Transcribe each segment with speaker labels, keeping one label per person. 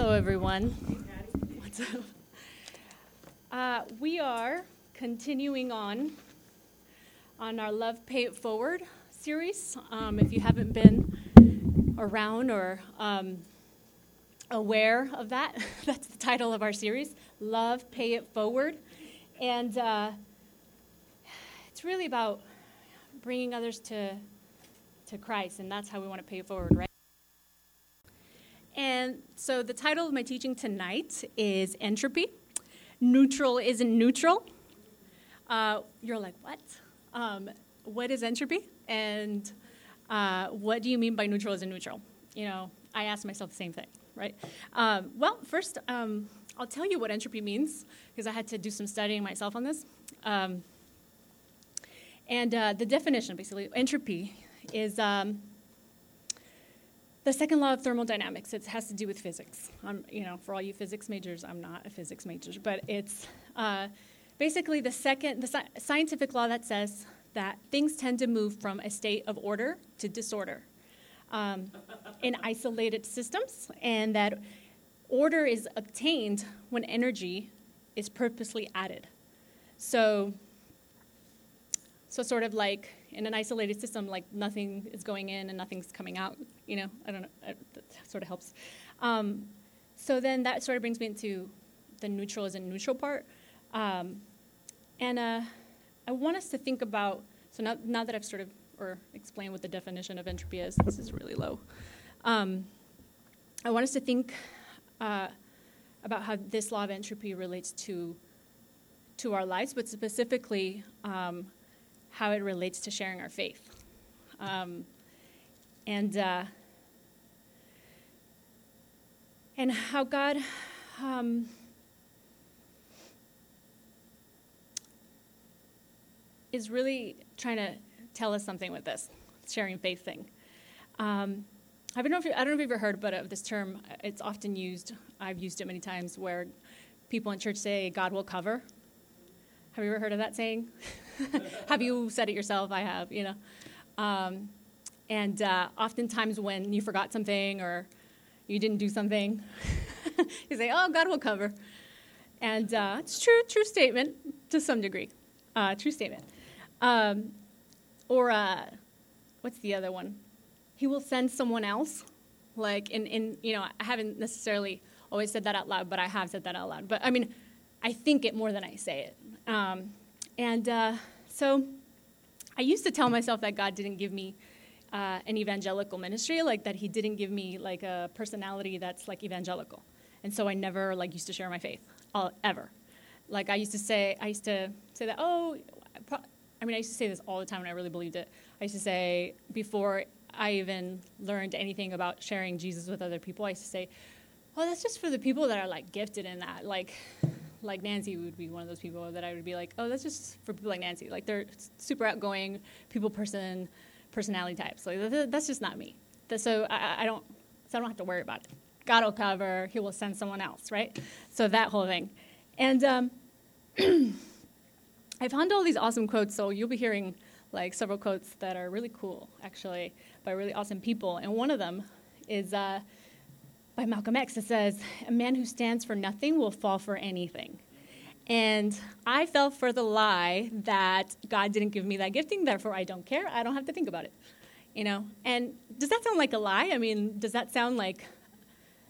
Speaker 1: Hello, everyone. What's up? Uh, we are continuing on on our Love Pay It Forward series. Um, if you haven't been around or um, aware of that, that's the title of our series Love Pay It Forward. And uh, it's really about bringing others to, to Christ, and that's how we want to pay it forward, right? And so the title of my teaching tonight is Entropy. Neutral isn't neutral. Uh, you're like, what? Um, what is entropy? And uh, what do you mean by neutral isn't neutral? You know, I ask myself the same thing, right? Um, well, first, um, I'll tell you what entropy means because I had to do some studying myself on this. Um, and uh, the definition, basically, entropy is um, the second law of thermodynamics, it has to do with physics. You know, for all you physics majors, I'm not a physics major, but it's uh, basically the second, the sci- scientific law that says that things tend to move from a state of order to disorder um, in isolated systems, and that order is obtained when energy is purposely added. So, so sort of like in an isolated system, like nothing is going in and nothing's coming out. You know, I don't know. That sort of helps. Um, so then that sort of brings me into the neutral is a neutral part. Um, and uh, I want us to think about, so now, now that I've sort of, or explained what the definition of entropy is, this is really low. Um, I want us to think uh, about how this law of entropy relates to, to our lives, but specifically um, how it relates to sharing our faith. Um, and, uh, and how God um, is really trying to tell us something with this sharing faith thing. Um, I don't know if you, I don't know if you've ever heard, but of this term, it's often used. I've used it many times where people in church say, "God will cover." Have you ever heard of that saying? have you said it yourself? I have, you know. Um, and uh, oftentimes when you forgot something or you didn't do something, you say, "Oh, God will cover," and uh, it's true, true statement to some degree, uh, true statement. Um, or uh, what's the other one? He will send someone else. Like in, in, you know, I haven't necessarily always said that out loud, but I have said that out loud. But I mean, I think it more than I say it. Um, and uh, so I used to tell myself that God didn't give me uh, an evangelical ministry, like that He didn't give me like a personality that's like evangelical. And so I never like used to share my faith, all, ever. Like I used to say, I used to say that, oh, I mean, I used to say this all the time, and I really believed it. I used to say before I even learned anything about sharing Jesus with other people, I used to say, "Oh, that's just for the people that are like gifted in that." Like, like Nancy would be one of those people that I would be like, oh, that's just for people like Nancy. Like they're super outgoing, people person, personality types. Like that's just not me. So I, I don't, so I don't have to worry about it. God will cover. He will send someone else, right? So that whole thing, and um, I found all these awesome quotes. So you'll be hearing like several quotes that are really cool, actually, by really awesome people. And one of them is. Uh, by Malcolm X that says, A man who stands for nothing will fall for anything. And I fell for the lie that God didn't give me that gifting, therefore I don't care. I don't have to think about it. You know? And does that sound like a lie? I mean, does that sound like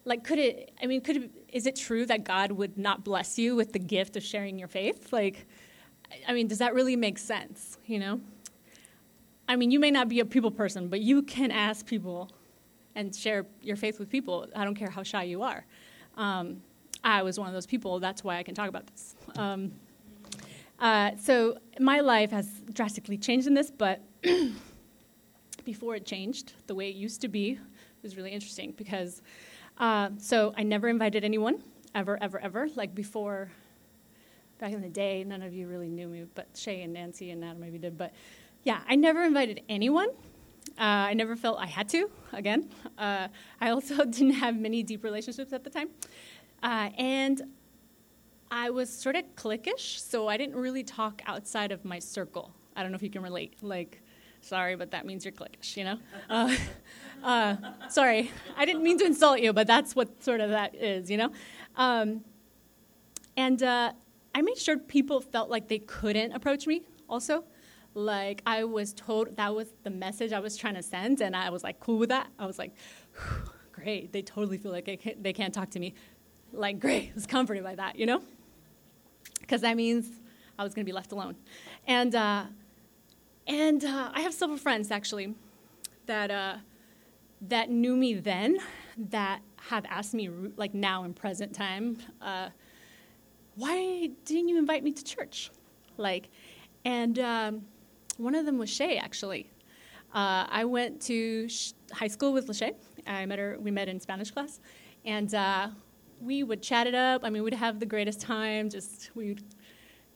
Speaker 1: like could it I mean, could it, is it true that God would not bless you with the gift of sharing your faith? Like I mean, does that really make sense, you know? I mean, you may not be a people person, but you can ask people and share your faith with people. I don't care how shy you are. Um, I was one of those people. That's why I can talk about this. Um, uh, so my life has drastically changed in this, but before it changed, the way it used to be was really interesting because uh, so I never invited anyone ever, ever, ever. Like before, back in the day, none of you really knew me, but Shay and Nancy and Adam maybe did. But yeah, I never invited anyone I never felt I had to, again. Uh, I also didn't have many deep relationships at the time. Uh, and I was sort of cliquish, so I didn't really talk outside of my circle. I don't know if you can relate. Like, Sorry, but that means you're cliquish, you know? Uh, uh, sorry, I didn't mean to insult you, but that's what sort of that is, you know? Um, and uh, I made sure people felt like they couldn't approach me also. Like I was told that was the message I was trying to send, and I was like cool with that. I was like, great, they totally feel like they can't, they can't talk to me. Like, great, I was comforted by that, you know? Because that means I was going to be left alone. And, uh, and uh, I have several friends actually that, uh, that knew me then that have asked me, like now in present time, uh, why didn't you invite me to church? Like, and um, one of them was Shay, actually. Uh, I went to sh- high school with Lachey. I met her. We met in Spanish class, and uh, we would chat it up. I mean, we'd have the greatest time. Just we'd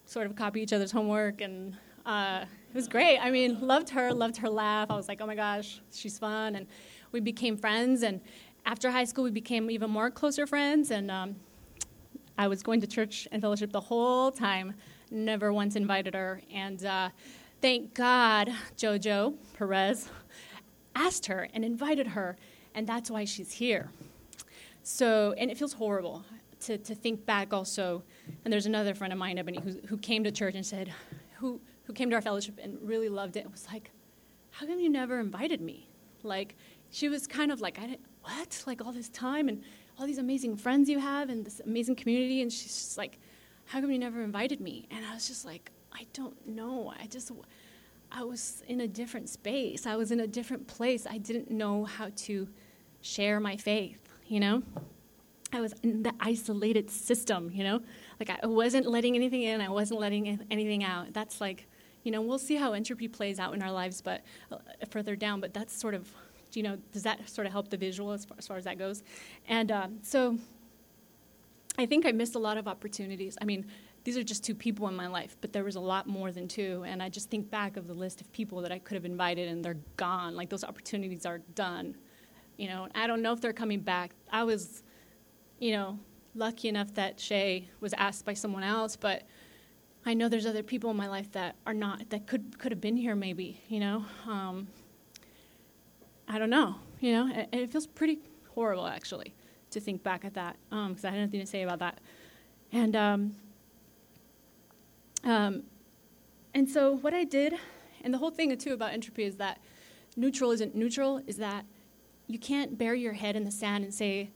Speaker 1: sort of copy each other's homework, and uh, it was great. I mean, loved her, loved her laugh. I was like, oh my gosh, she's fun, and we became friends. And after high school, we became even more closer friends. And um, I was going to church and fellowship the whole time. Never once invited her, and uh, thank God, JoJo Perez asked her and invited her, and that's why she's here. So, and it feels horrible to, to think back also. And there's another friend of mine, Ebony, who, who came to church and said, who, who came to our fellowship and really loved it, was like, how come you never invited me? Like, she was kind of like, I didn't, what? Like all this time and all these amazing friends you have and this amazing community. And she's just like, how come you never invited me? And I was just like, I don't know. I just, I was in a different space. I was in a different place. I didn't know how to share my faith, you know? I was in the isolated system, you know? Like I wasn't letting anything in, I wasn't letting anything out. That's like, you know, we'll see how entropy plays out in our lives, but uh, further down, but that's sort of, you know, does that sort of help the visual as far as, far as that goes? And um, so I think I missed a lot of opportunities. I mean, these are just two people in my life, but there was a lot more than two. And I just think back of the list of people that I could have invited, and they're gone. Like those opportunities are done. You know, I don't know if they're coming back. I was, you know, lucky enough that Shay was asked by someone else, but I know there's other people in my life that are not that could could have been here maybe. You know, um, I don't know. You know, and it feels pretty horrible actually to think back at that because um, I had nothing to say about that. And um, um, and so what I did, and the whole thing too about entropy is that neutral isn't neutral. Is that you can't bury your head in the sand and say,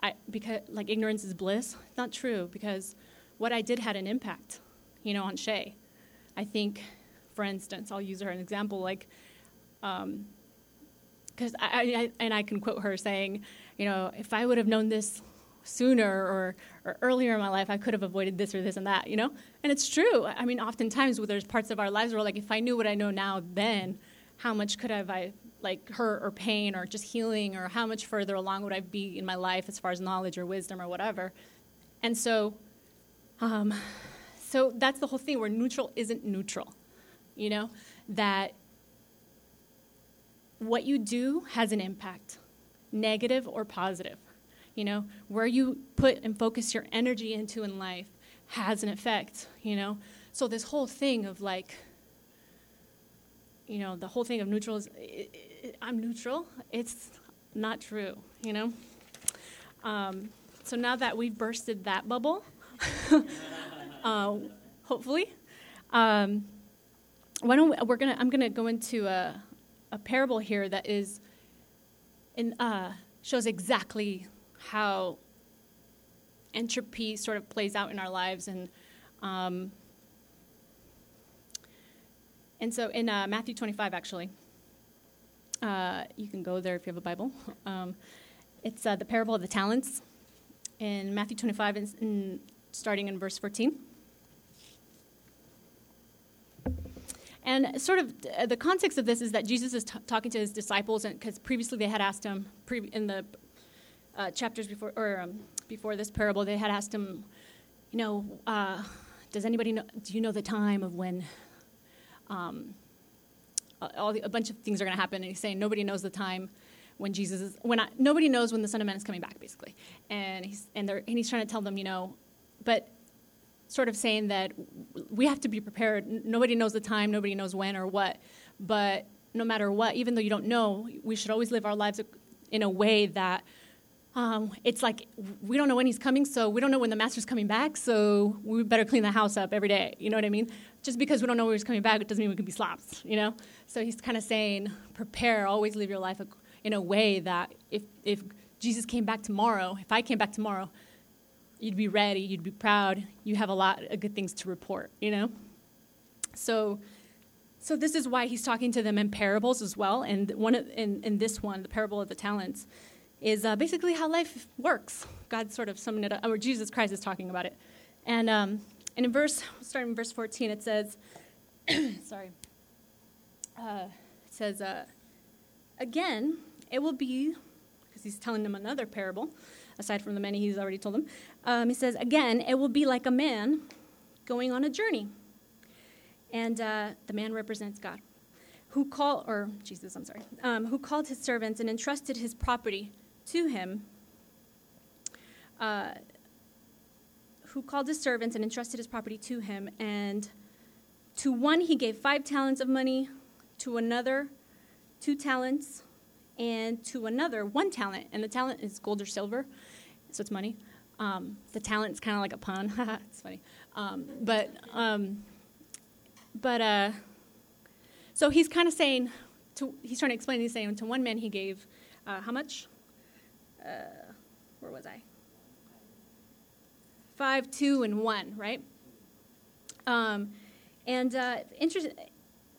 Speaker 1: I, because like ignorance is bliss. It's not true because what I did had an impact, you know, on Shay. I think, for instance, I'll use her an example like. Um, because I, I, and I can quote her saying, you know, if I would have known this sooner or, or earlier in my life, I could have avoided this or this and that, you know? And it's true. I mean, oftentimes there's parts of our lives where, like, if I knew what I know now then, how much could I have I, like, hurt or pain or just healing or how much further along would I be in my life as far as knowledge or wisdom or whatever? And so, um, so that's the whole thing where neutral isn't neutral, you know? That what you do has an impact, negative or positive. You know, where you put and focus your energy into in life has an effect, you know? So this whole thing of like, you know, the whole thing of neutral is, it, it, I'm neutral, it's not true, you know? Um, so now that we've bursted that bubble, uh, hopefully, um, why don't we, we're gonna, I'm gonna go into a, a parable here that is in, uh, shows exactly how entropy sort of plays out in our lives. And um, and so in uh, matthew 25 actually uh, you can go there if you have a bible. Um, it's uh, the parable of the talents in matthew 25 in, in, starting in verse 14 And sort of uh, the context of this is that Jesus is t- talking to his disciples, because previously they had asked him pre- in the uh, chapters before or um, before this parable, they had asked him, you know, uh, does anybody know? Do you know the time of when? Um, all the, a bunch of things are going to happen, and he's saying nobody knows the time when Jesus is when I, nobody knows when the Son of Man is coming back, basically, and he's and, they're, and he's trying to tell them, you know, but sort of saying that we have to be prepared. Nobody knows the time, nobody knows when or what, but no matter what, even though you don't know, we should always live our lives in a way that um, it's like we don't know when he's coming, so we don't know when the master's coming back, so we better clean the house up every day. You know what I mean? Just because we don't know when he's coming back, it doesn't mean we can be slops. You know? So he's kind of saying, prepare, always live your life in a way that if if Jesus came back tomorrow, if I came back tomorrow, you'd be ready, you'd be proud, you have a lot of good things to report. You know? So. So this is why he's talking to them in parables as well, and one in, in this one, the parable of the talents, is uh, basically how life works. God sort of summed it up, or Jesus Christ is talking about it. And, um, and in verse, starting in verse 14, it says, sorry, uh, it says, uh, again, it will be, because he's telling them another parable, aside from the many he's already told them. Um, he says, again, it will be like a man going on a journey. And uh, the man represents God, who called, or Jesus, I'm sorry, um, who called his servants and entrusted his property to him, uh, who called his servants and entrusted his property to him. And to one he gave five talents of money, to another two talents, and to another one talent. And the talent is gold or silver, so it's money. Um, the talent's kind of like a pun. it's funny. Um, but um, but uh, so he's kind of saying, to, he's trying to explain. He's saying to one man he gave uh, how much? Uh, where was I? Five, two, and one, right? Um, and uh,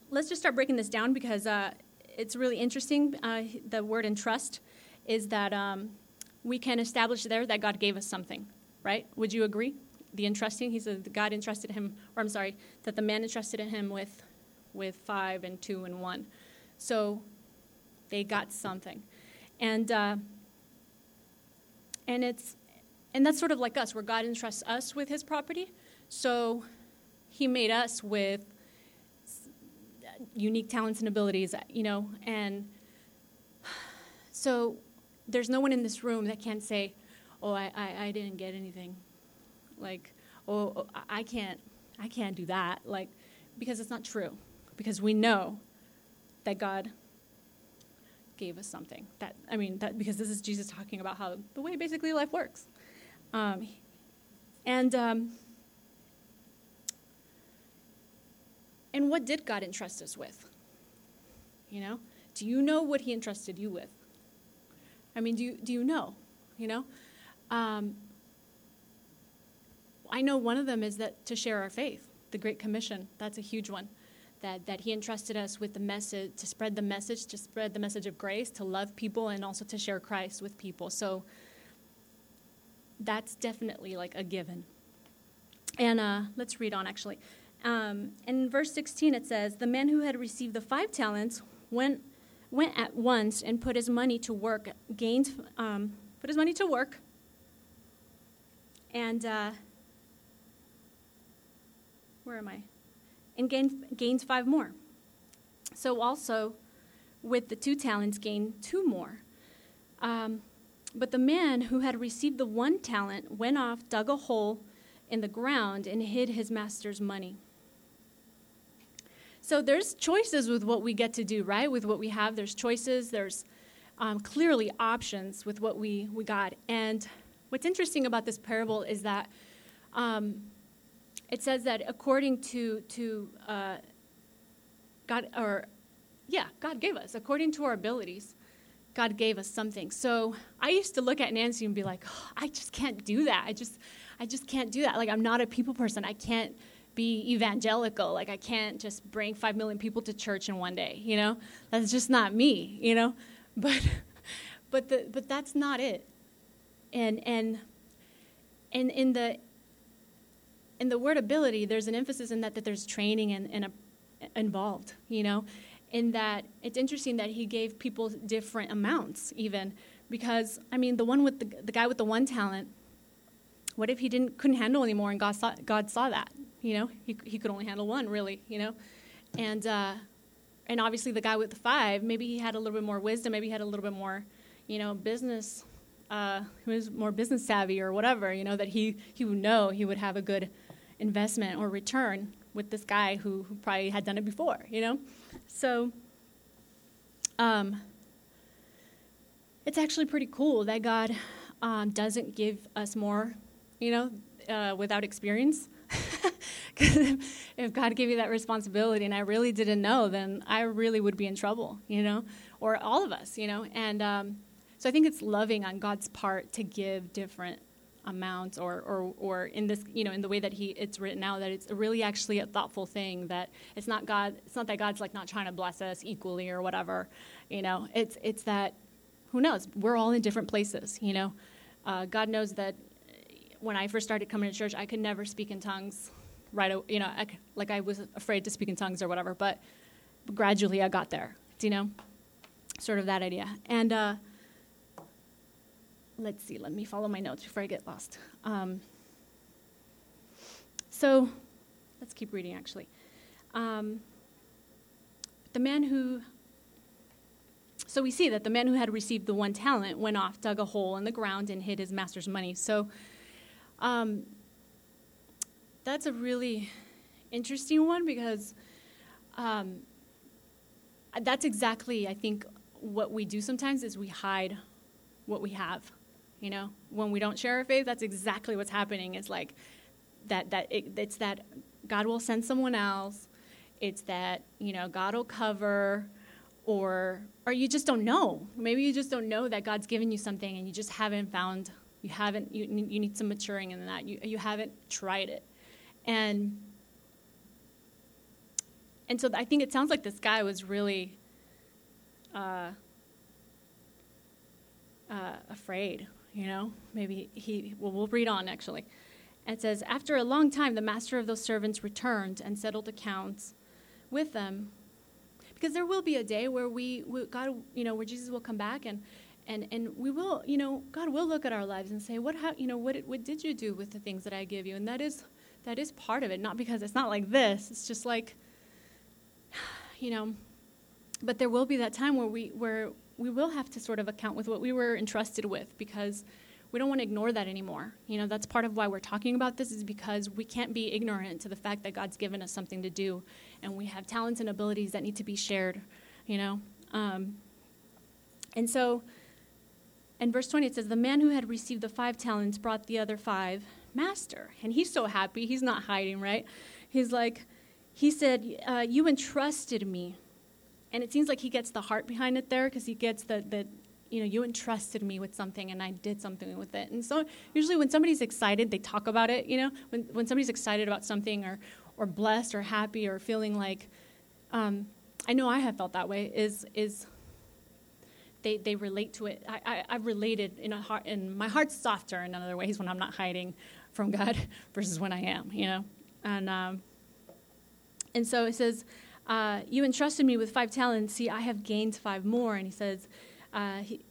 Speaker 1: let's just start breaking this down because uh, it's really interesting. Uh, the word entrust is that um, we can establish there that God gave us something, right? Would you agree? The entrusting, he said God entrusted him, or I'm sorry, that the man entrusted him with, with five and two and one. So they got something. And uh, and it's and that's sort of like us where god entrusts us with his property. So he made us with unique talents and abilities you know and so there's no one in this room that can't say oh i, I, I didn't get anything. Like oh, oh i can't i can't do that. Like because it's not true. Because we know that god gave us something. That I mean, that because this is Jesus talking about how the way basically life works, um, and um, and what did God entrust us with? You know, do you know what He entrusted you with? I mean, do you do you know? You know, um, I know one of them is that to share our faith, the Great Commission. That's a huge one that, that he entrusted us with the message to spread the message to spread the message of grace to love people and also to share christ with people. So that's definitely like a given. And uh, let's read on actually. Um, in verse 16 it says the man who had received the five talents went went at once and put his money to work gained um, put his money to work and uh, where am i and gain, gains five more. So also, with the two talents, gained two more. Um, but the man who had received the one talent went off, dug a hole in the ground, and hid his master's money. So there's choices with what we get to do, right? With what we have, there's choices. There's um, clearly options with what we, we got. And what's interesting about this parable is that um, it says that according to to uh, God or yeah, God gave us according to our abilities. God gave us something. So I used to look at Nancy and be like, oh, I just can't do that. I just I just can't do that. Like I'm not a people person. I can't be evangelical. Like I can't just bring 5 million people to church in one day, you know? That's just not me, you know? But but the but that's not it. And and and in the in the word ability, there's an emphasis in that that there's training and, and a, involved, you know, in that it's interesting that he gave people different amounts even because I mean the one with the, the guy with the one talent, what if he didn't couldn't handle anymore and God saw God saw that, you know, he he could only handle one really, you know, and uh, and obviously the guy with the five, maybe he had a little bit more wisdom, maybe he had a little bit more, you know, business. Uh, he was more business savvy or whatever, you know, that he, he would know he would have a good investment or return with this guy who, who probably had done it before, you know? So, um, it's actually pretty cool that God um, doesn't give us more, you know, uh, without experience. If God gave you that responsibility and I really didn't know, then I really would be in trouble, you know, or all of us, you know. And um, so I think it's loving on God's part to give different amounts or, or, or in this, you know, in the way that he, it's written out, that it's really actually a thoughtful thing, that it's not God, it's not that God's like not trying to bless us equally or whatever, you know, it's, it's that, who knows, we're all in different places, you know. Uh, God knows that when I first started coming to church, I could never speak in tongues right, you know, I, like I was afraid to speak in tongues or whatever, but gradually I got there, do you know? Sort of that idea. And uh, let's see, let me follow my notes before I get lost. Um, so let's keep reading actually. Um, the man who so we see that the man who had received the one talent went off, dug a hole in the ground, and hid his master's money. So um, that's a really interesting one because um, that's exactly, I think, what we do sometimes is we hide what we have. You know, when we don't share our faith, that's exactly what's happening. It's like that that it, it's that God will send someone else. It's that you know God will cover, or or you just don't know. Maybe you just don't know that God's given you something, and you just haven't found. You haven't. You you need some maturing in that. You you haven't tried it, and and so I think it sounds like this guy was really. Uh, uh, afraid you know, maybe he, well, we'll read on actually. it says, After a long time, the master of those servants returned and settled accounts with them. Because there will be a day where we, we, God, you know, where Jesus will come back and, and, and we will, you know, God will look at our lives and say, what, how, you know, what, what did you do with the things that I give you? And that is, that is part of it. Not because it's not like this. It's just like, you know, but there will be that time where we, where we will have to sort of account with what we were entrusted with because we don't want to ignore that anymore. You know, that's part of why we're talking about this is because we can't be ignorant to the fact that God's given us something to do and we have talents and abilities that need to be shared, you know. Um, and so in verse 20 it says, The man who had received the five talents brought the other five, Master. And he's so happy. He's not hiding, right? He's like, He said, uh, You entrusted me and it seems like he gets the heart behind it there because he gets the, the you know you entrusted me with something and i did something with it. And so usually when somebody's excited they talk about it you know? When, when somebody's excited about something or or blessed or happy or feeling like um, i know i have felt that way is is they, they relate to it. I, I, i've related in a heart and my heart's softer in other ways when i'm not hiding from god versus when i am you know? And um, and so it says uh, You entrusted me with five talents. See, I have gained five more. And he says, uh, he,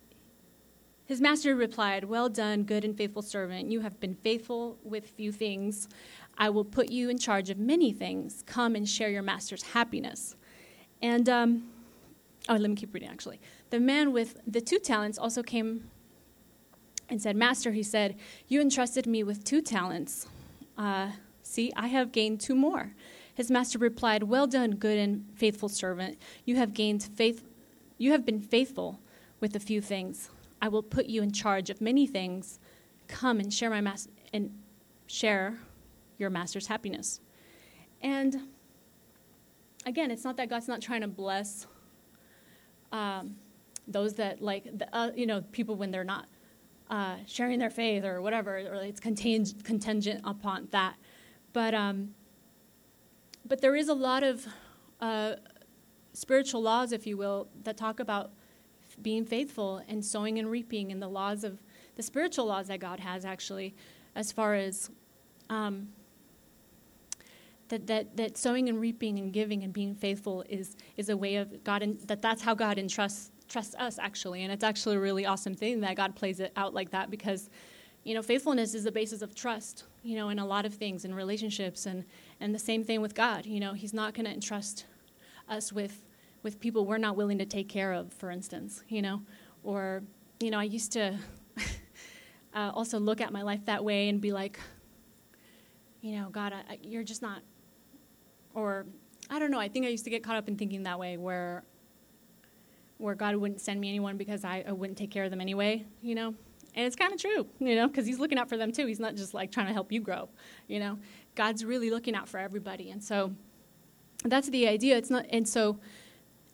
Speaker 1: His master replied, Well done, good and faithful servant. You have been faithful with few things. I will put you in charge of many things. Come and share your master's happiness. And, um, oh, let me keep reading actually. The man with the two talents also came and said, Master, he said, You entrusted me with two talents. Uh, see, I have gained two more. His master replied, Well done, good and faithful servant. You have gained faith you have been faithful with a few things. I will put you in charge of many things. Come and share my mas- and share your master's happiness. And again, it's not that God's not trying to bless um, those that like the, uh, you know people when they're not uh, sharing their faith or whatever, or it's contingent, contingent upon that. But um, but there is a lot of uh, spiritual laws, if you will, that talk about being faithful and sowing and reaping, and the laws of the spiritual laws that God has actually, as far as um, that, that, that sowing and reaping and giving and being faithful is, is a way of God, and that that's how God entrusts trusts us actually, and it's actually a really awesome thing that God plays it out like that because, you know, faithfulness is the basis of trust, you know, in a lot of things, in relationships and and the same thing with God. You know, He's not going to entrust us with with people we're not willing to take care of, for instance. You know, or you know, I used to uh, also look at my life that way and be like, you know, God, I, you're just not. Or I don't know. I think I used to get caught up in thinking that way, where where God wouldn't send me anyone because I, I wouldn't take care of them anyway, you know? And it's kind of true, you know, because He's looking out for them too. He's not just like trying to help you grow, you know? God's really looking out for everybody. And so that's the idea. It's not, and so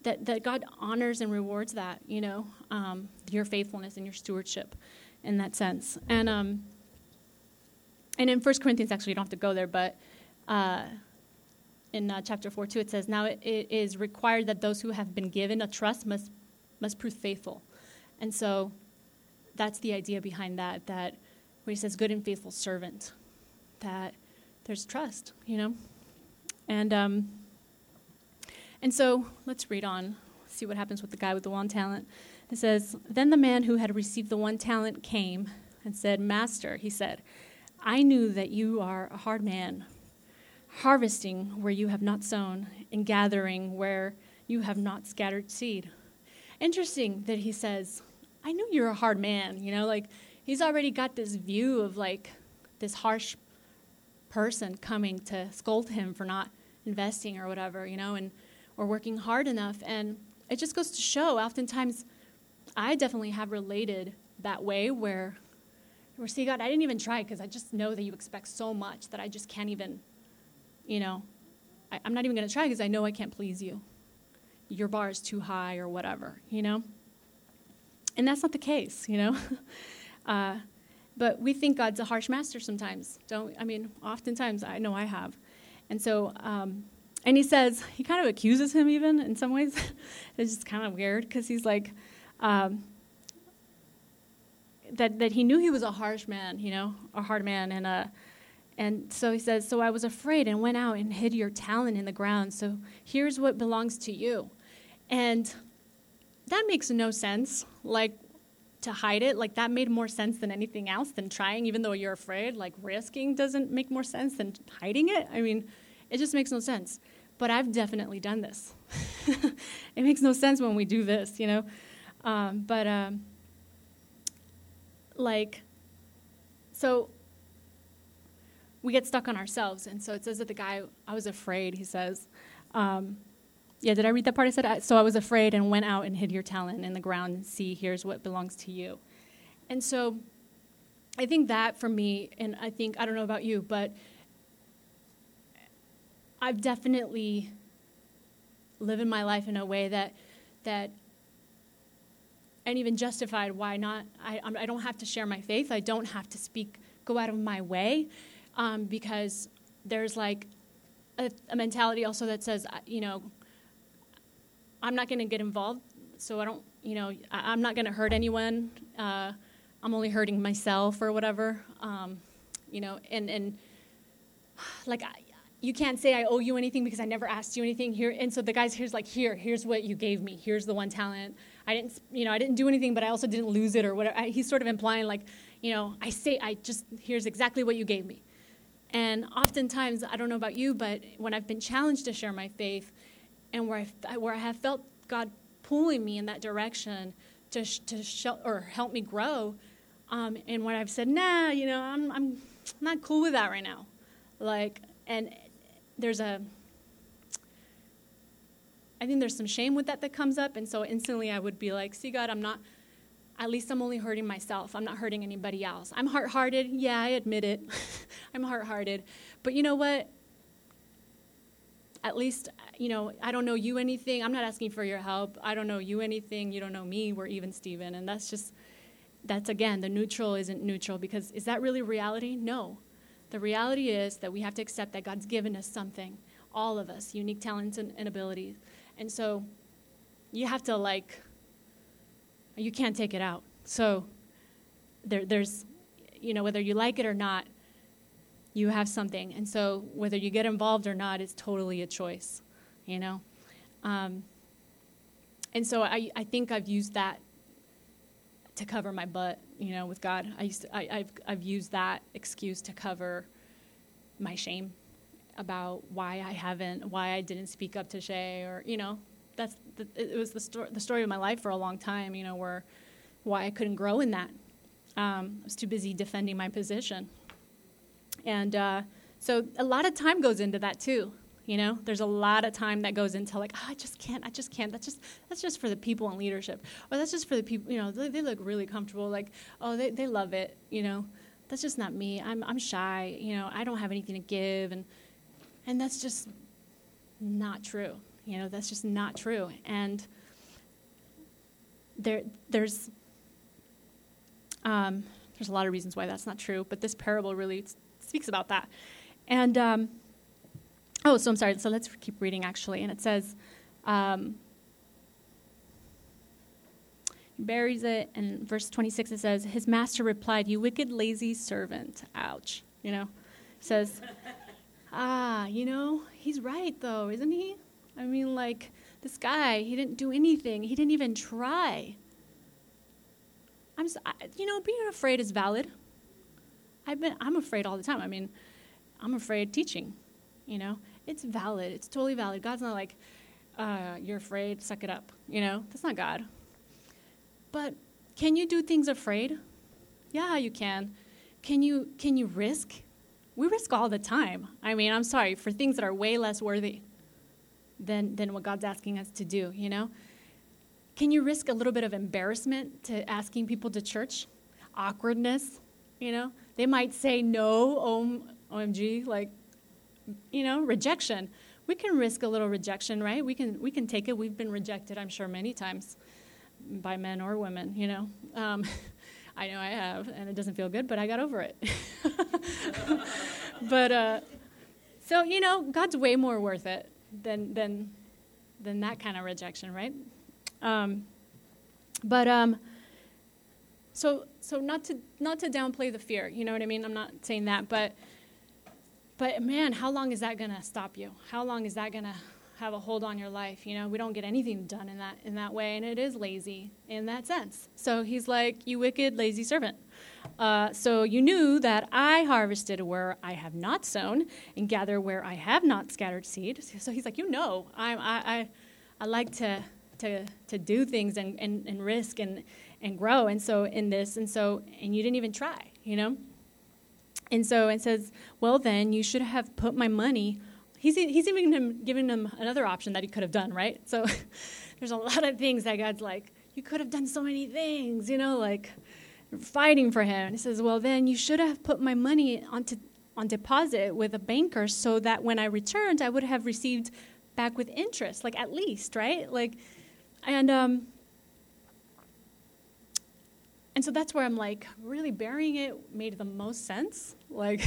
Speaker 1: that, that God honors and rewards that, you know, um, your faithfulness and your stewardship in that sense. And, um, and in 1 Corinthians, actually, you don't have to go there, but uh, in uh, chapter 4 2, it says, Now it, it is required that those who have been given a trust must, must prove faithful. And so that's the idea behind that, that when he says, good and faithful servant, that there's trust, you know? And, um, and so let's read on, see what happens with the guy with the one talent. It says, Then the man who had received the one talent came and said, Master, he said, I knew that you are a hard man, harvesting where you have not sown, and gathering where you have not scattered seed. Interesting that he says, I knew you're a hard man, you know, like he's already got this view of like this harsh person coming to scold him for not investing or whatever, you know, and or working hard enough. And it just goes to show oftentimes I definitely have related that way where where see, God, I didn't even try because I just know that you expect so much that I just can't even, you know, I, am not even to try because I know I can't please you. Your bar is too high or whatever, you know? And that's not the case, you know? uh, but we think God's a harsh master sometimes, don't I mean, oftentimes I know I have. And so, um, and he says, he kind of accuses him even in some ways. it's just kind of weird because he's like, um, that, that he knew he was a harsh man, you know, a hard man. And, uh, and so he says, So I was afraid and went out and hid your talent in the ground. So here's what belongs to you. And that makes no sense. Like, to hide it, like, that made more sense than anything else than trying, even though you're afraid. Like, risking doesn't make more sense than hiding it. I mean, it just makes no sense. But I've definitely done this. it makes no sense when we do this, you know? Um, but, um, like, so we get stuck on ourselves. And so it says that the guy, I was afraid, he says. Um, yeah, did I read that part? I said, so I was afraid and went out and hid your talent in the ground see, here's what belongs to you. And so I think that for me, and I think, I don't know about you, but I've definitely lived my life in a way that, that and even justified why not. I, I don't have to share my faith. I don't have to speak, go out of my way, um, because there's like a, a, mentality also that says, you know, I'm not going to get involved, so I don't, you know, I, am not going to hurt anyone. Uh, I'm only hurting myself or whatever, um, you know, and and like I, you can't say I owe you anything because I never asked you anything here. And so the guy's here's like, here, here's what you gave me. Here's the one talent. I didn't, you know, I didn't do anything, but I also didn't lose it or whatever. I, he's sort of implying like, you know, I say, I just, here's exactly what you gave me. And oftentimes, I don't know about you, but when I've been challenged to share my faith and where I, where I have felt God pulling me in that direction to, to show, or help me grow, um, and when I've said, nah, you know, I'm, I'm not cool with that right now. Like, and there's a, I think there's some shame with that that comes up. And so instantly I would be like, see, God, I'm not, at least I'm only hurting myself. I'm not hurting anybody else. I'm heart hearted. Yeah, I admit it. I'm heart hearted. But you know what? At least, you know, I don't know you anything. I'm not asking for your help. I don't know you anything. You don't know me. We're even, Stephen. And that's just, that's again, the neutral isn't neutral because is that really reality? No. The reality is that we have to accept that God's given us something, all of us, unique talents and, and abilities. And so you have to like, you can't take it out. So there, there's, you know, whether you like it or not, you have something. And so whether you get involved or not is totally a choice, you know? Um, and so I, I think I've used that to cover my butt, you know, with God. I used to, I, I've, I've used that excuse to cover my shame about why I haven't, why I didn't speak up to Shay, or you know, that's the, it was the story, the story of my life for a long time. You know, where why I couldn't grow in that. Um, I was too busy defending my position, and uh, so a lot of time goes into that too. You know, there's a lot of time that goes into like, oh, I just can't, I just can't. That's just that's just for the people in leadership, or that's just for the people. You know, they, they look really comfortable. Like, oh, they they love it. You know, that's just not me. I'm I'm shy. You know, I don't have anything to give, and and that's just not true. You know, that's just not true. And there there's um, there's a lot of reasons why that's not true, but this parable really speaks about that. And um, oh, so I'm sorry. So let's keep reading actually, and it says. Um, buries it, and verse 26 it says, His master replied, You wicked, lazy servant. Ouch. You know, says, Ah, you know, he's right though, isn't he? I mean, like, this guy, he didn't do anything, he didn't even try. I'm, you know, being afraid is valid. I've been, I'm afraid all the time. I mean, I'm afraid teaching, you know, it's valid. It's totally valid. God's not like, uh, you're afraid, suck it up, you know, that's not God. But can you do things afraid? Yeah, you can. Can you, can you risk? We risk all the time. I mean, I'm sorry, for things that are way less worthy than, than what God's asking us to do, you know? Can you risk a little bit of embarrassment to asking people to church? Awkwardness, you know? They might say no, OMG, like, you know, rejection. We can risk a little rejection, right? We can, we can take it. We've been rejected, I'm sure, many times by men or women, you know? Um, I know I have, and it doesn't feel good, but I got over it. but, uh, so, you know, God's way more worth it than, than, than that kind of rejection, right? Um, but um, so so not to not to downplay the fear, you know what I mean? I'm not saying that, but but man, how long is that gonna stop you? How long is that gonna have a hold on your life? You know, we don't get anything done in that in that way, and it is lazy in that sense. So he's like, "You wicked, lazy servant." Uh, so you knew that I harvested where I have not sown, and gather where I have not scattered seed. So he's like, "You know, I I I, I like to to, to do things and, and, and risk and, and grow. And so in this, and so, and you didn't even try, you know? And so it says, well, then you should have put my money. He's, he's even him, giving him another option that he could have done, right? So there's a lot of things that God's like, you could have done so many things, you know, like fighting for him. And he says, well, then you should have put my money onto, on deposit with a banker so that when I returned, I would have received back with interest, like at least, right? Like and um, and so that's where I'm like, really burying it made the most sense. Like,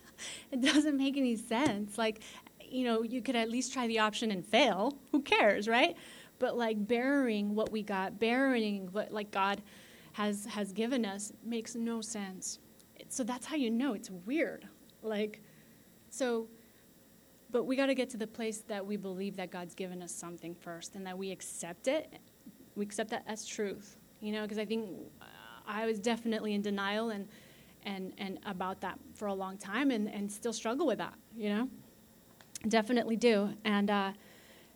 Speaker 1: it doesn't make any sense. Like, you know, you could at least try the option and fail. Who cares, right? But like burying what we got, burying what like God has has given us makes no sense. So that's how you know it's weird. Like, so but we got to get to the place that we believe that God's given us something first and that we accept it. We accept that as truth, you know, because I think I was definitely in denial and, and, and about that for a long time and, and still struggle with that, you know? Definitely do. And uh,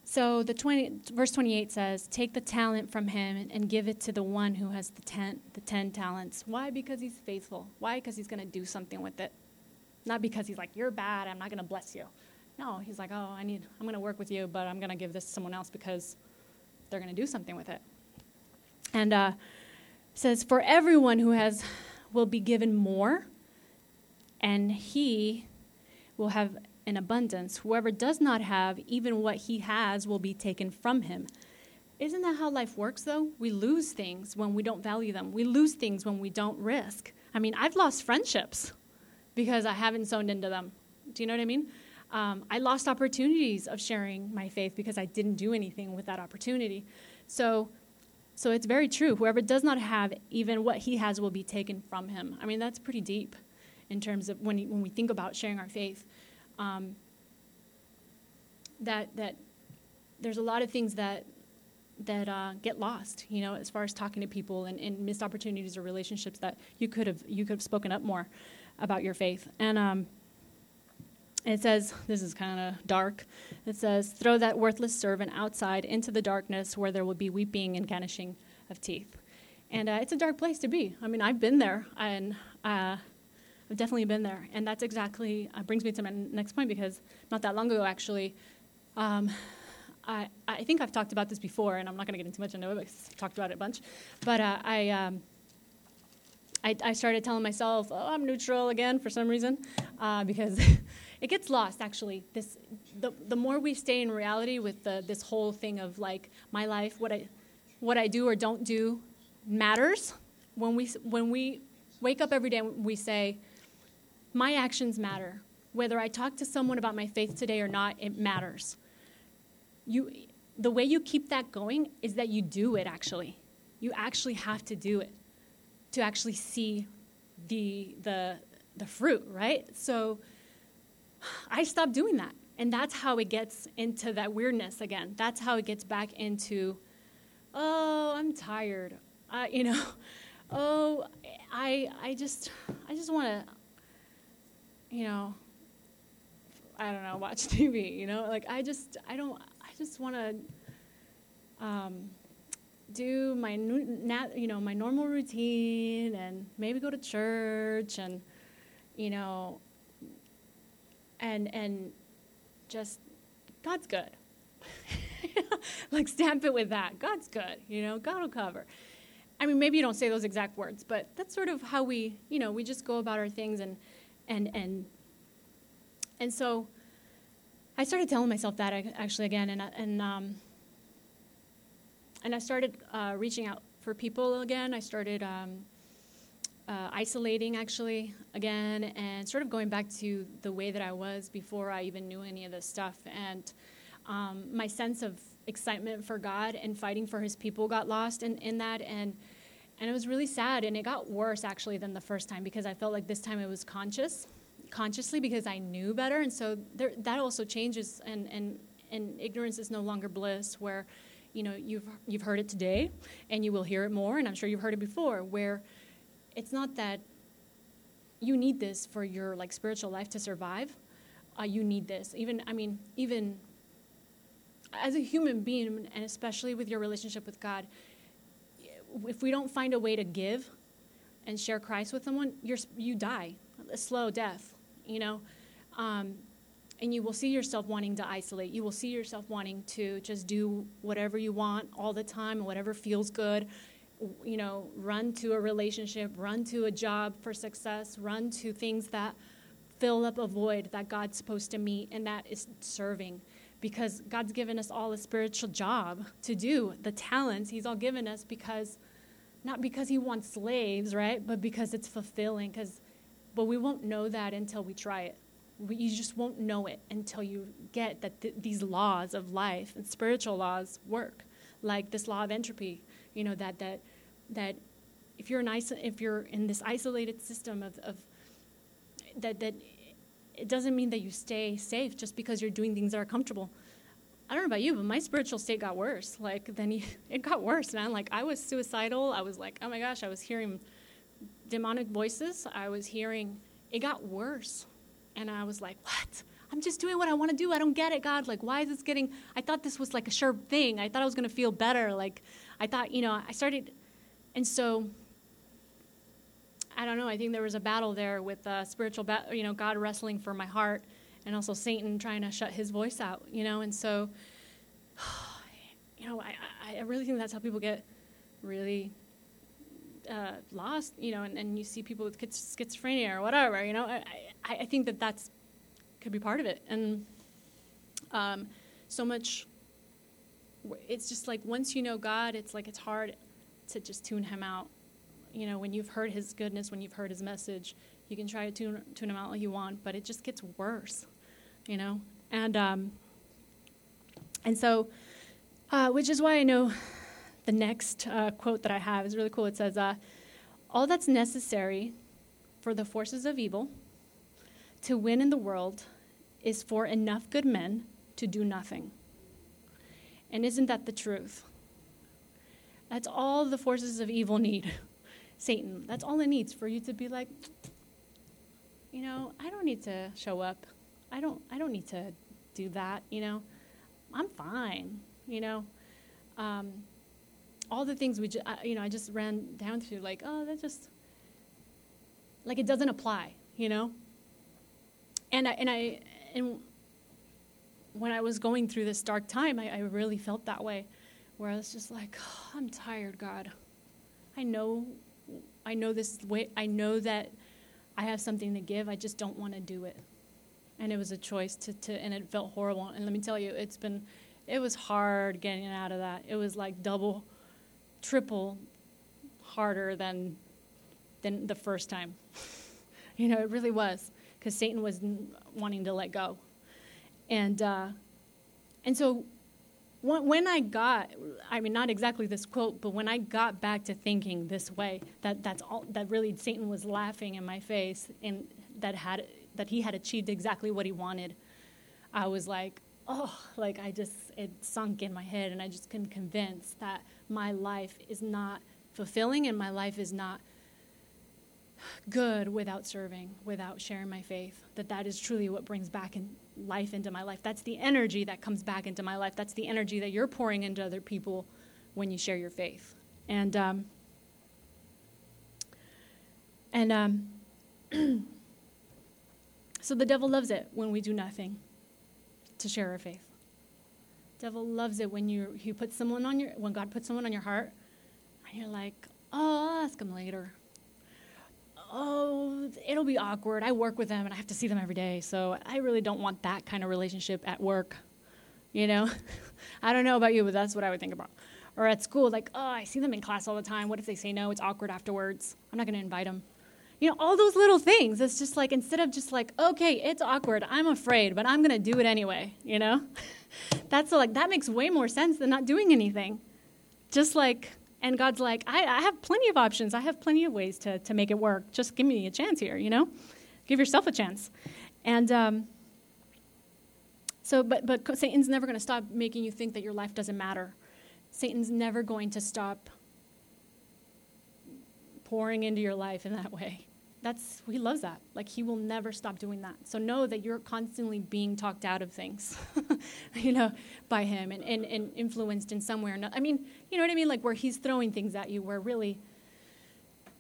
Speaker 1: so the 20, verse 28 says, Take the talent from him and, give it to the one who has the ten, the 10 talents. Why? Because he's faithful. Why? Because he's going to do something with it. Not because he's like, You're bad, I'm not going to bless you. No, he's like, oh, I need, I'm going to work with you, but I'm going to give this to someone else because they're going to do something with it. And uh, says, for everyone who has will be given more, and he will have an abundance. Whoever does not have, even what he has will be taken from him. Isn't that how life works, though? We lose things when we don't value them. We lose things when we don't risk. I mean, I've lost friendships because I haven't sown into them. Do you know what I mean? Um, I lost opportunities of sharing my faith because I didn't do anything with that opportunity. So, so it's very true. Whoever does not have, even what he has will be taken from him. I mean, that's pretty deep in terms of when, when we think about sharing our faith. Um, that, that there's a lot of things that, that uh, get lost, you know, as far as talking to people and, and, missed opportunities or relationships that you could have, you could have spoken up more about your faith. And, um, it says, this is kind of dark. It says, throw that worthless servant outside into the darkness where there will be weeping and gnashing of teeth. And uh, it's a dark place to be. I mean, I've been there, and uh, I've definitely been there. And that's exactly uh, brings me to my next point because not that long ago, actually, um, I, I think I've talked about this before, and I'm not going to get into much into it because I've talked about it a bunch. But uh, I, um, I, I, started telling myself, oh, I'm neutral again for some reason, uh, because it gets lost, actually. This, the, the more we stay in reality with the, this whole thing of like my life, what I, what I do or don't do matters. When we, when we wake up every day and we say, my actions matter. Whether I talk to someone about my faith today or not, it matters. You, the way you keep that going is that you do it actually. You actually have to do it to actually see the, the, the fruit, right? So I stopped doing that. And that's how it gets into that weirdness again. That's how it gets back into, oh, I'm tired. Uh, you know, oh, I, I just, I just want to you know, I don't know, watch TV, you know? Like, I just, I don't, I just want to um, do my, nat, you know, my normal routine and maybe go to church and, you know, and, and just, God's good. like, stamp it with that. God's good, you know, God will cover. I mean, maybe you don't say those exact words, but that's sort of how we, you know, we just go about our things and, and and and so I started telling myself that actually again, and and um, and I started uh, reaching out for people again. I started um, uh, isolating actually again, and sort of going back to the way that I was before I even knew any of this stuff. And um, my sense of excitement for God and fighting for His people got lost in, in that, and and it was really sad. And it got worse actually than the first time because i felt like this time it was conscious consciously because i knew better. And so there, that also changes and, and, and ignorance is no longer bliss where you know you've, you've heard it today and you will hear it more. And i'm sure you've heard it before where it's not that you need this for your like spiritual life to survive uh, you need this even i mean even as a human being and especially with your relationship with god if we don't find a way to give and share Christ with someone, you're, you die a slow death, you know. Um, and you will see yourself wanting to isolate. You will see yourself wanting to just do whatever you want all the time, whatever feels good. You know, run to a relationship, run to a job for success, run to things that fill up a void that God's supposed to meet, and that is serving because God's given us all a spiritual job to do, the talents He's all given us because, not because He wants slaves, right? But because it's fulfilling. Because, but we won't know that until we try it. We, you just won't know it until you get that th- these laws of life and spiritual laws work, like this law of entropy. You know that that that if you're an iso- if you're in this isolated system of, of that that it doesn't mean that you stay safe just because you're doing things that are comfortable. I don't know about you, but my spiritual state got worse. Like then he, it got worse, man. Like I was suicidal. I was like, oh my gosh, I was hearing demonic voices. I was hearing it got worse. And I was like, what? I'm just doing what I want to do. I don't get it, God. Like, why is this getting? I thought this was like a sure thing. I thought I was to feel better. Like, I thought, you know, I started, and so I don't know. I think there was a battle there with uh, spiritual, ba- you know, God wrestling for my heart, and also Satan trying to shut his voice out. You know, and so, you know, I, I really think that's how people get really uh, lost. You know, and, and you see people with schizophrenia or whatever. You know, I, I, I think that that's could be part of it, and um, so much. It's just like once you know God, it's like it's hard to just tune him out you know, when you've heard his goodness, when you've heard his message, you can try to tune, tune him out like you want, but it just gets worse, you know? And, um, and so, uh, which is why I know the next uh, quote that I have is really cool. It says, uh, All that's necessary for the forces of evil to win in the world is for enough good men to do nothing. And isn't that the truth? That's all the forces of evil need Satan. That's all it needs for you to be like, you know, I don't need to show up. I don't I don't need to do that, you know. I'm fine, you know. Um, all the things we, ju- I, you know, I just ran down through like, oh, that just, like it doesn't apply, you know? And I, and I, and when I was going through this dark time, I, I really felt that way, where I was just like, oh, I'm tired, God. I know, I know this way. I know that I have something to give. I just don't want to do it. And it was a choice to, to, and it felt horrible. And let me tell you, it's been, it was hard getting out of that. It was like double, triple harder than, than the first time. you know, it really was, because Satan was wanting to let go. And, uh, and so when I got, I mean, not exactly this quote, but when I got back to thinking this way, that that's all, that really Satan was laughing in my face, and that had that he had achieved exactly what he wanted, I was like, oh, like I just it sunk in my head, and I just couldn't convince that my life is not fulfilling, and my life is not good without serving, without sharing my faith. That that is truly what brings back in life into my life. That's the energy that comes back into my life. That's the energy that you're pouring into other people when you share your faith. And um, and um, so the devil loves it when we do nothing to share our faith. Devil loves it when you you put someone on your when God puts someone on your heart, and you're like, oh, I'll ask him later it'll be awkward. I work with them and I have to see them every day. So I really don't want that kind of relationship at work. You know? I don't know about you, but that's what I would think about. Or at school, like, oh, I see them in class all the time. What if they say no? It's awkward afterwards. I'm not going to invite them. You know, all those little things. It's just like, instead of just like, okay, it's awkward. I'm afraid, but I'm going to do it anyway. You know? that's like, that makes way more sense than not doing anything. Just like, and God's like, I, I, have plenty of options. I have plenty of ways to, to make it work. Just give me a chance here, you know? Give yourself a chance. And um, so, but, but Satan's never going to stop making you think that your life doesn't matter. Satan's never going to stop pouring into your life in that way that's he loves that. Like he will never stop doing that. So know that you're constantly being talked out of things you know by him and, and, and influenced in some way or another i mean you know what i mean? Like where he's throwing things at you where really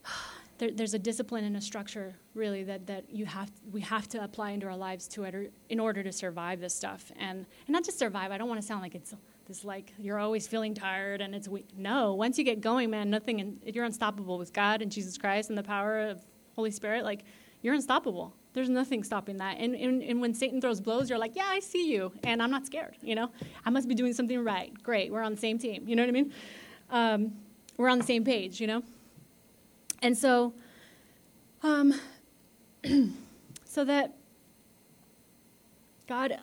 Speaker 1: there, there's a discipline and a structure really that, that you have we have to apply into our lives to it in order to survive this stuff. And, and not just survive i don't want to sound like it's this like you're always feeling tired and it's weak no once you get going man nothing and you're unstoppable with god and jesus christ and the power of Holy Spirit, like you're unstoppable. There's nothing stopping that. And, and, and when Satan throws blows, you're like, yeah, I see you, and I'm not scared. You know, I must be doing something right. Great, we're on the same team. You know what I mean? Um, we're on the same page. You know. And so, um, so that God,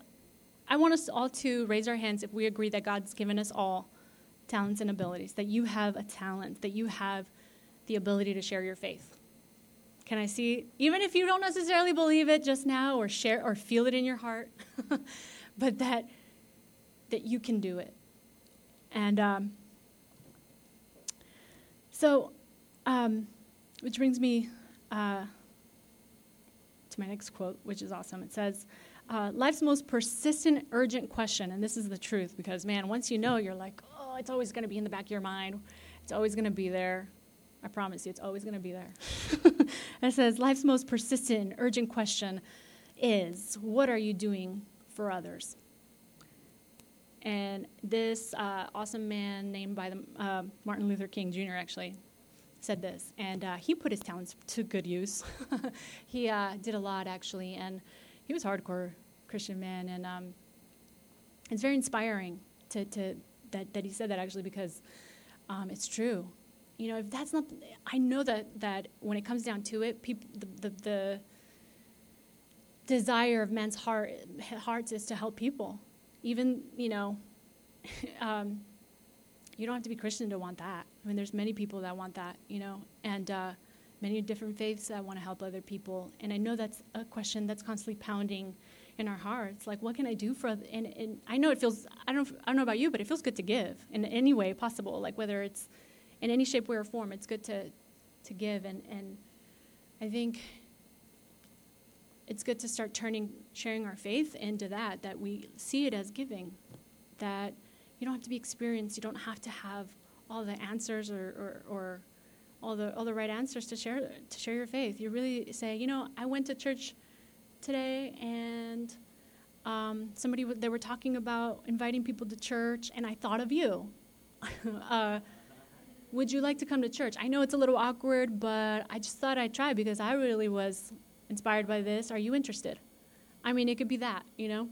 Speaker 1: I want us all to raise our hands if we agree that God's given us all talents and abilities, that you have a talent, that you have the ability to share your faith. Can I see, even if you don't necessarily believe it just now or share or feel it in your heart, but that that you can do it. And um, so, um, which brings me uh, to my next quote, which is awesome. It says, uh, Life's most persistent, urgent question, and this is the truth because, man, once you know, you're like, oh, it's always going to be in the back of your mind. It's always going to be there. I promise you, it's always going to be there. it says, Life's most persistent and urgent question is, What are you doing for others? And this uh, awesome man named by the, uh, Martin Luther King Jr. actually said this, and uh, he put his talents to good use. he uh, did a lot actually, and he was a hardcore Christian man, and um, it's very inspiring to, to that, that he said that actually because um, it's true you know, if that's not, I know that, that when it comes down to it, people, the, the, the desire of men's heart, hearts is to help people. Even, you know, um, you don't have to be Christian to want that. I mean, there's many people that want that, you know, and uh, many different faiths that want to help other people. And I know that's a question that's constantly pounding in our hearts. Like, what can I do for? And, and I know it feels. I don't. I don't know about you, but it feels good to give in any way possible. Like whether it's in any shape, way, or form, it's good to, to give. And, and I think it's good to start turning, sharing our faith into that, that we see it as giving, that you don't have to be experienced, you don't have to have all the answers or, or, or all the all the right answers to share to share your faith. You really say, you know, I went to church today and um, somebody they were talking about inviting people to church, and I thought of you. uh, would you like to come to church? I know it's a little awkward, but I just thought I'd try because I really was inspired by this. Are you interested? I mean, it could be that, you know?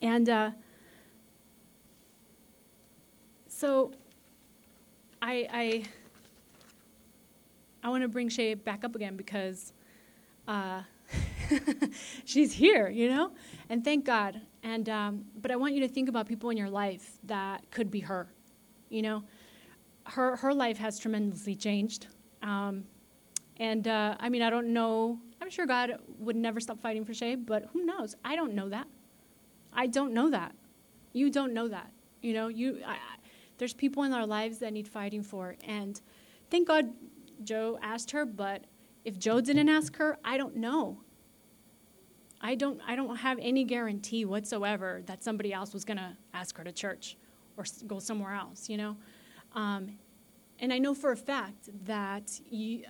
Speaker 1: And uh, so I, I, I want to bring Shay back up again because uh, she's here, you know? And thank God. And, um, but I want you to think about people in your life that could be her, you know? Her, her life has tremendously changed. Um, and uh, I mean, I don't know. I'm sure God would never stop fighting for Shay, but who knows? I don't know that. I don't know that. You don't know that. You know, you. I, there's people in our lives that need fighting for, and thank God Joe asked her. But if Joe didn't ask her, I don't know. I don't. I don't have any guarantee whatsoever that somebody else was going to ask her to church or go somewhere else. You know, um, and I know for a fact that you,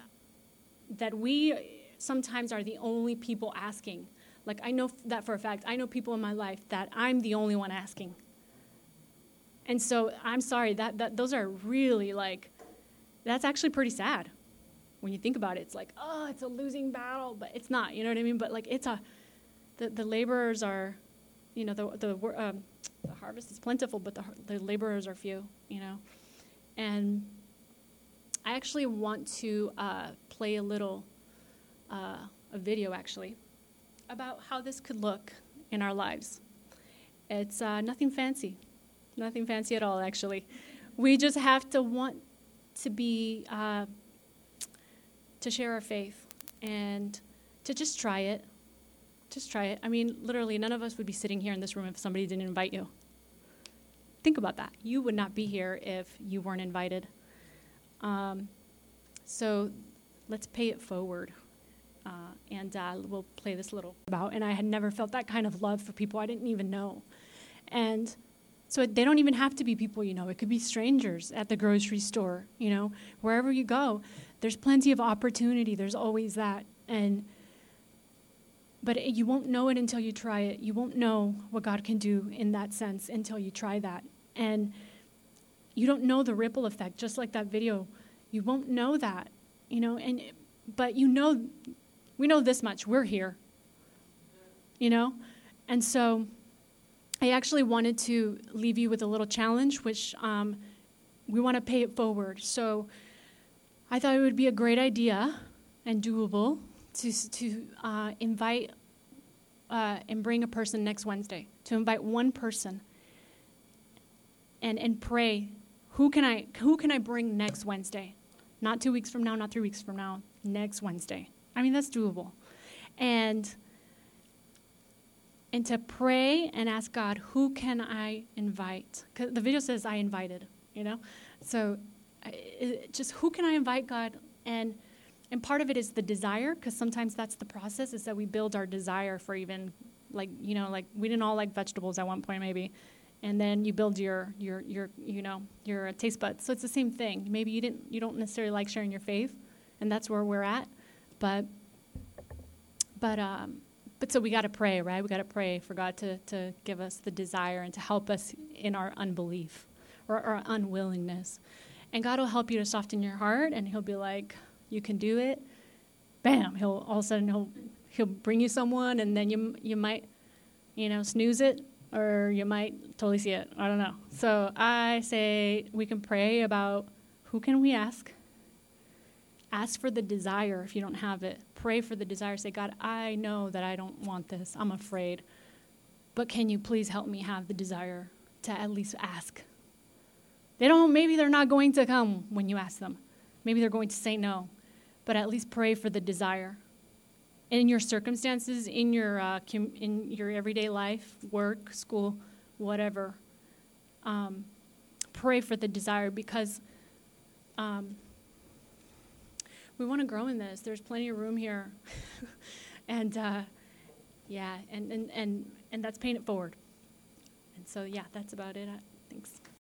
Speaker 1: that we sometimes are the only people asking. Like, I know that for a fact. I know people in my life that I'm the only one asking. And so I'm sorry, that, that those are really like, that's actually pretty sad when you think about it. It's like, oh, it's a losing battle, but it's not, you know what I mean? But like, it's a, the, the laborers are, you know, the, the, um, the harvest is plentiful, but the, the laborers are few, you know? And I actually want to uh, play a little uh, a video actually about how this could look in our lives. It's uh, nothing fancy, nothing fancy at all. Actually, we just have to want to be uh, to share our faith and to just try it. Just try it. I mean, literally, none of us would be sitting here in this room if somebody didn't invite you. Think about that. You would not be here if you weren't invited. Um, so let's pay it forward. Uh, and uh, we'll play this little about. And I had never felt that kind of love for people I didn't even know. And so they don't even have to be people you know. It could be strangers at the grocery store, you know, wherever you go. There's plenty of opportunity. There's always that. And but it, you won't know it until you try it. You won't know what God can do in that sense until you try that. And you don't know the ripple effect, just like that video. You won't know that, you know, and but you know, we know this much. We're here, you know, and so I actually wanted to leave you with a little challenge, which um, we want to pay it forward. So I thought it would be a great idea and doable to to uh, invite uh, and bring a person next Wednesday. To invite one person and and pray who can I who can I bring next Wednesday? Not two weeks from now, not three weeks from now, next Wednesday. I mean that's doable. And and to pray and ask God, who can I invite? Because the video says I invited, you know? So it, just who can I invite, God? And and part of it is the desire, because sometimes that's the process, is that we build our desire for even like, you know, like we didn't all like vegetables at one point maybe and then you build your your your you know your taste buds. So it's the same thing. Maybe you didn't you don't necessarily like sharing your faith, and that's where we're at. But but um, but so we got to pray, right? We got to pray for God to to give us the desire and to help us in our unbelief or our unwillingness. And God will help you to soften your heart, and He'll be like, "You can do it." Bam! He'll all of a sudden he'll he'll bring you someone, and then you you might you know snooze it or you might totally see it. I don't know. So I say we can pray about who can we ask? Ask for the desire if you don't have it. Pray for the desire. Say, God, I know that I don't want this. I'm afraid. But can you please help me have the desire to at least ask? They don't, maybe they're not going to come when you ask them. Maybe they're going to say no. But at least pray for the desire in your circumstances, in your, uh, com- in your everyday life, work, school, whatever, um, pray for the desire because um, we want to grow in this. There's plenty of room here. and uh, yeah, and, and, and, and that's paying it forward. And so, yeah, that's about it. Thanks.